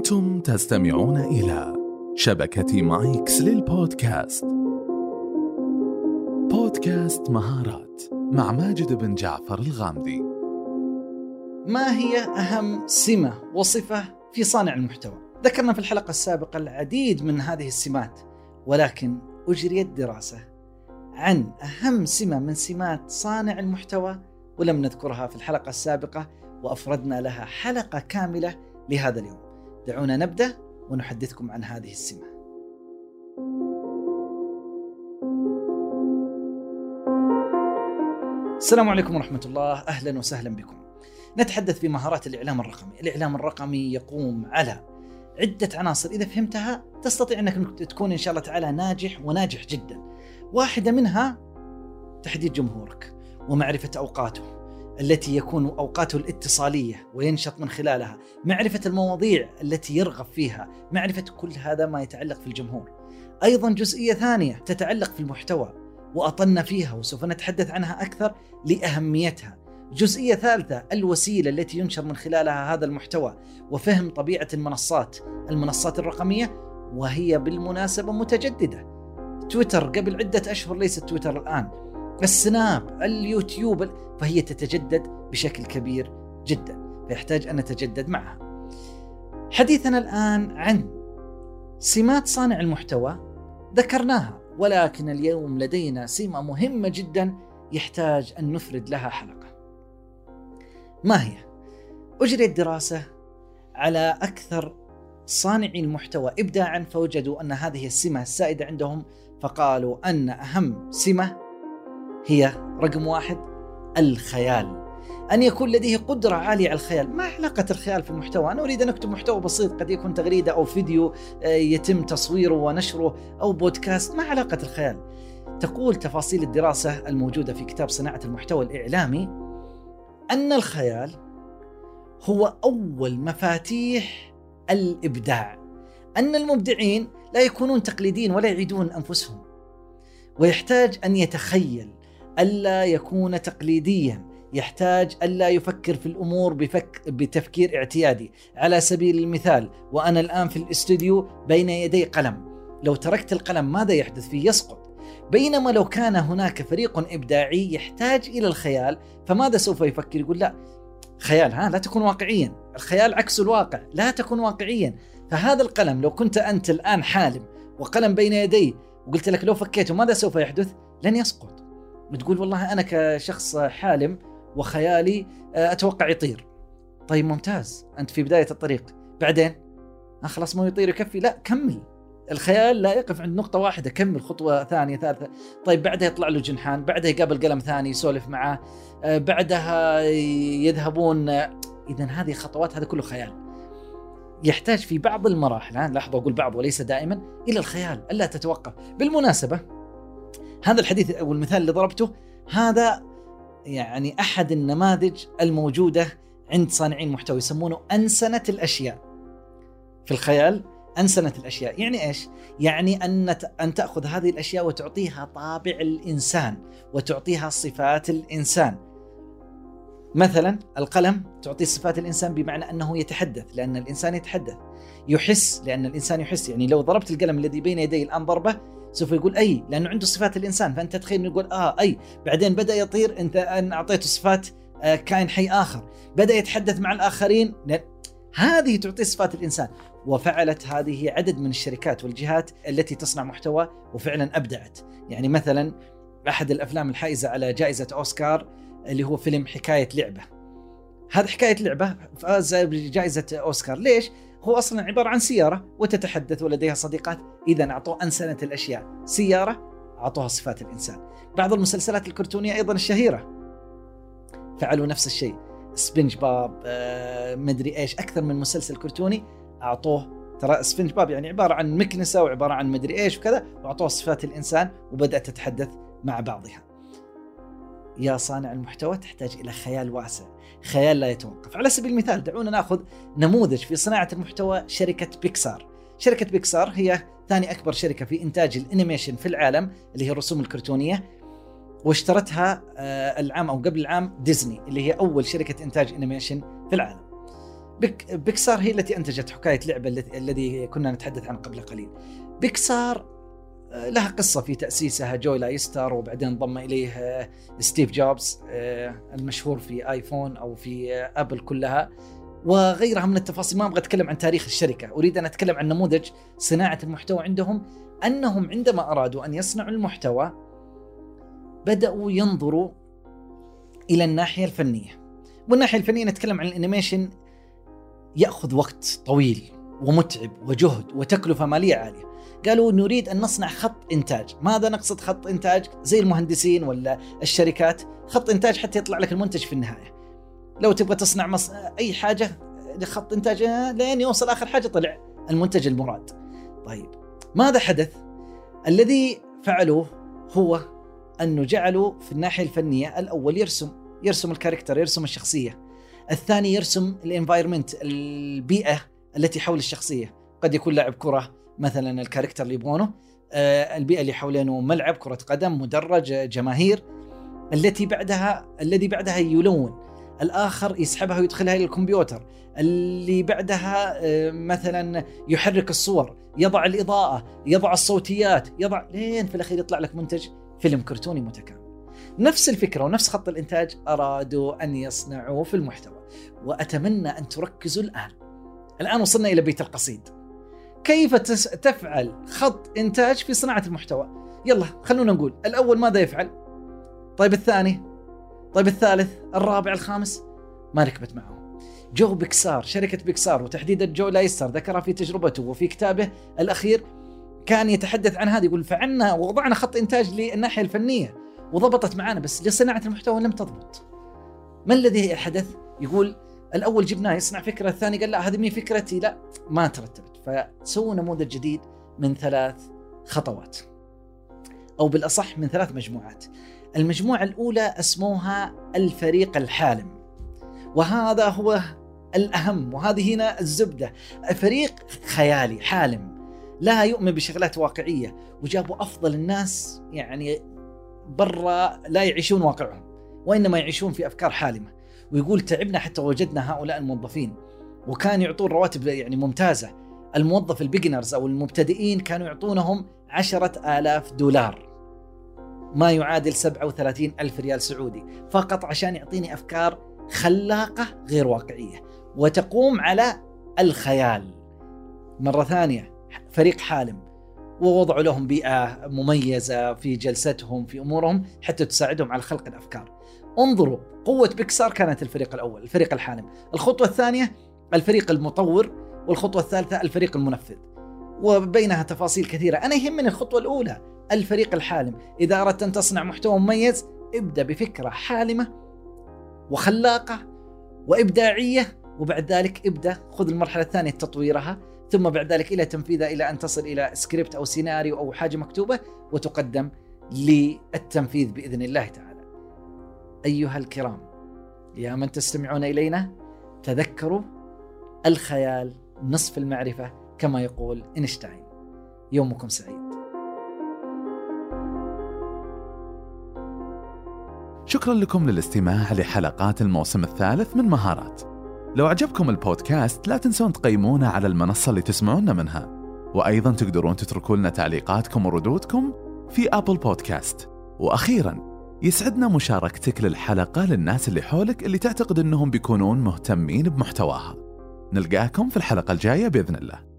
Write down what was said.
أنتم تستمعون إلى شبكة مايكس للبودكاست. بودكاست مهارات مع ماجد بن جعفر الغامدي. ما هي أهم سمة وصفة في صانع المحتوى؟ ذكرنا في الحلقة السابقة العديد من هذه السمات ولكن أجريت دراسة عن أهم سمة من سمات صانع المحتوى ولم نذكرها في الحلقة السابقة وأفردنا لها حلقة كاملة لهذا اليوم. دعونا نبدأ ونحدثكم عن هذه السمة. السلام عليكم ورحمة الله. أهلا وسهلا بكم. نتحدث في مهارات الإعلام الرقمي. الإعلام الرقمي يقوم على عدة عناصر. إذا فهمتها تستطيع أنك تكون إن شاء الله تعالى ناجح وناجح جدا. واحدة منها تحديد جمهورك ومعرفة أوقاته. التي يكون أوقاته الاتصالية وينشط من خلالها معرفة المواضيع التي يرغب فيها معرفة كل هذا ما يتعلق في الجمهور. أيضا جزئية ثانية تتعلق في المحتوى وأطلنا فيها وسوف نتحدث عنها أكثر لأهميتها. جزئية ثالثة الوسيلة التي ينشر من خلالها هذا المحتوى وفهم طبيعة المنصات المنصات الرقمية وهي بالمناسبة متجددة. تويتر قبل عدة أشهر ليست تويتر الآن. السناب اليوتيوب فهي تتجدد بشكل كبير جدا فيحتاج أن نتجدد معها حديثنا الآن عن سمات صانع المحتوى ذكرناها ولكن اليوم لدينا سمة مهمة جدا يحتاج أن نفرد لها حلقة ما هي؟ أجريت دراسة على أكثر صانعي المحتوى إبداعا فوجدوا أن هذه السمة السائدة عندهم فقالوا أن أهم سمة هي رقم واحد الخيال. أن يكون لديه قدرة عالية على الخيال. ما علاقة الخيال في المحتوى؟ أنا أريد أن أكتب محتوى بسيط قد يكون تغريدة أو فيديو يتم تصويره ونشره أو بودكاست. ما علاقة الخيال؟ تقول تفاصيل الدراسة الموجودة في كتاب صناعة المحتوى الإعلامي أن الخيال هو أول مفاتيح الإبداع. أن المبدعين لا يكونون تقليديين ولا يعيدون أنفسهم. ويحتاج أن يتخيل ألا يكون تقليديا. يحتاج ألا يفكر في الأمور بفك بتفكير اعتيادي. على سبيل المثال وأنا الآن في الاستوديو بين يدي قلم. لو تركت القلم ماذا يحدث فيه؟ يسقط. بينما لو كان هناك فريق إبداعي يحتاج إلى الخيال فماذا سوف يفكر؟ يقول لا خيال ها لا تكون واقعيا. الخيال عكس الواقع لا تكون واقعيا. فهذا القلم لو كنت أنت الآن حالم وقلم بين يدي وقلت لك لو فكيته ماذا سوف يحدث؟ لن يسقط. بتقول والله أنا كشخص حالم وخيالي أتوقع يطير. طيب ممتاز. أنت في بداية الطريق. بعدين؟ خلاص مو يطير يكفي. لا كمل. الخيال لا يقف عند نقطة واحدة. كمل خطوة ثانية ثالثة. طيب بعدها يطلع له جنحان. بعدها يقابل قلم ثاني يسولف معاه بعدها يذهبون. إذا هذه خطوات هذا كله خيال. يحتاج في بعض المراحل. لاحظوا أقول بعض وليس دائما إلى الخيال. ألا تتوقف. بالمناسبة هذا الحديث أو المثال اللي ضربته هذا يعني أحد النماذج الموجودة عند صانعين المحتوى يسمونه أنسنة الأشياء. في الخيال أنسنة الأشياء. يعني إيش؟ يعني أن أن تأخذ هذه الأشياء وتعطيها طابع الإنسان وتعطيها صفات الإنسان. مثلا القلم تعطي صفات الإنسان بمعنى أنه يتحدث لأن الإنسان يتحدث. يحس لأن الإنسان يحس. يعني لو ضربت القلم الذي بين يدي الآن ضربة سوف يقول أي لأنه عنده صفات الإنسان فأنت تخيل يقول آه أي. بعدين بدأ يطير أنت أن أعطيته صفات آه كائن حي آخر. بدأ يتحدث مع الآخرين هذه تعطي صفات الإنسان. وفعلت هذه عدد من الشركات والجهات التي تصنع محتوى وفعلا أبدعت. يعني مثلا أحد الأفلام الحائزة على جائزة أوسكار اللي هو فيلم حكاية لعبة. هذا حكاية لعبة فاز بجائزة أوسكار. ليش؟ هو أصلا عبارة عن سيارة وتتحدث ولديها صديقات. اذا اعطوه أنسنة الأشياء. سيارة أعطوها صفات الإنسان. بعض المسلسلات الكرتونية أيضا الشهيرة. فعلوا نفس الشيء. سبنج باب آه مدري إيش أكثر من مسلسل كرتوني أعطوه. ترى سفنج باب يعني عبارة عن مكنسة وعبارة عن مدري إيش وكذا واعطوه صفات الإنسان وبدأت تتحدث مع بعضها. يا صانع المحتوى تحتاج إلى خيال واسع، خيال لا يتوقف، على سبيل المثال دعونا ناخذ نموذج في صناعة المحتوى شركة بيكسار. شركة بيكسار هي ثاني أكبر شركة في إنتاج ال animation في العالم اللي هي الرسوم الكرتونية واشترتها العام أو قبل العام ديزني اللي هي أول شركة إنتاج animation في العالم. بيك بيكسار هي التي أنتجت حكاية لعبة الذي كنا نتحدث عنه قبل قليل. بيكسار آه، لها قصة في تأسيسها جو لايستر وبعدين انضم إليه آه، ستيف جوبز آه، المشهور في آيفون أو في آه، آبل كلها وغيرها من التفاصيل. ما أبغى أتكلم عن تاريخ الشركة، أريد أن أتكلم عن نموذج صناعة المحتوى عندهم. أنهم عندما أرادوا أن يصنعوا المحتوى بدأوا ينظروا إلى الناحية الفنية. والناحية الفنية نتكلم عن الأنيميشن يأخذ وقت طويل. ومتعب وجهد وتكلفة مالية عالية. قالوا نريد أن نصنع خط إنتاج، ماذا نقصد خط إنتاج؟ زي المهندسين ولا الشركات، خط إنتاج حتى يطلع لك المنتج في النهاية. لو تبغى تصنع مص... أي حاجة لخط إنتاج لين يوصل آخر حاجة طلع المنتج المراد. طيب ماذا حدث؟ الذي فعلوه هو أنه جعلوا في الناحية الفنية الأول يرسم يرسم ال character يرسم الشخصية الثاني يرسم ال environment البيئة التي حول الشخصية. قد يكون لاعب كرة مثلا ال character اللي يبغونه آه، البيئة اللي حوالينه ملعب كرة قدم مدرج آه، جماهير. التي بعدها الذي بعدها يلون. الآخر يسحبها ويدخلها إلى الكمبيوتر. اللي بعدها آه، مثلا يحرك الصور يضع الإضاءة يضع الصوتيات يضع لين في الأخير يطلع لك منتج فيلم كرتوني متكامل. نفس الفكرة ونفس خط الإنتاج أرادوا أن يصنعوه في المحتوى. وأتمنى أن تركزوا الآن الآن وصلنا إلى بيت القصيد. كيف تفعل خط إنتاج في صناعة المحتوى؟ يلا خلونا نقول الأول ماذا يفعل؟ طيب الثاني؟ طيب الثالث؟ الرابع؟ الخامس؟ ما ركبت معهم جو بيكسار شركة بيكسار وتحديدا جو لايستر ذكرها في تجربته وفي كتابه الأخير. كان يتحدث عن هذا يقول فعلنا ووضعنا خط إنتاج للناحية الفنية وضبطت معنا بس لصناعة المحتوى لم تضبط. ما الذي حدث يقول الأول جبناه يصنع فكرة الثاني قال لا هذه مي فكرتي لا ما ترتبت. فسووا نموذج جديد من ثلاث خطوات. أو بالأصح من ثلاث مجموعات. المجموعة الأولى اسموها الفريق الحالم. وهذا هو الأهم وهذه هنا الزبدة. فريق خيالي حالم. لا يؤمن بشغلات واقعية. وجابوا أفضل الناس يعني برا لا يعيشون واقعهم. وإنما يعيشون في أفكار حالمة. ويقول تعبنا حتى وجدنا هؤلاء الموظفين. وكان يعطون رواتب يعني ممتازة. الموظف البيجنرز أو المبتدئين كانوا يعطونهم عشرة آلاف دولار. ما يعادل 37 ألف ريال سعودي. فقط عشان يعطيني أفكار خلاقة غير واقعية. وتقوم على الخيال. مرة ثانية فريق حالم. ووضعوا لهم بيئة مميزة في جلستهم في أمورهم حتى تساعدهم على خلق الأفكار. انظروا قوة بيكسار كانت الفريق الأول الفريق الحالم الخطوة الثانية الفريق المطور والخطوة الثالثة الفريق المنفذ. وبينها تفاصيل كثيرة. أنا يهمني الخطوة الأولى الفريق الحالم. إذا أردت أن تصنع محتوى مميز ابدأ بفكرة حالمة وخلاقة وإبداعية وبعد ذلك ابدأ خذ المرحلة الثانية تطويرها ثم بعد ذلك إلى تنفيذها إلى أن تصل إلى سكريبت أو سيناريو أو حاجة مكتوبة وتقدم للتنفيذ بإذن الله تعالى. أيها الكرام يا من تستمعون إلينا تذكروا الخيال نصف المعرفة كما يقول إينشتاين. يومكم سعيد. شكرا لكم للاستماع لحلقات الموسم الثالث من مهارات. لو عجبكم البودكاست لا تنسون تقيمونا على المنصة اللي تسمعونا منها. وأيضا تقدرون تتركوا لنا تعليقاتكم وردودكم في أبل بودكاست وأخيرا يسعدنا مشاركتك للحلقة للناس اللي حولك اللي تعتقد أنهم بيكونون مهتمين بمحتواها. نلقاكم في الحلقة الجاية بإذن الله.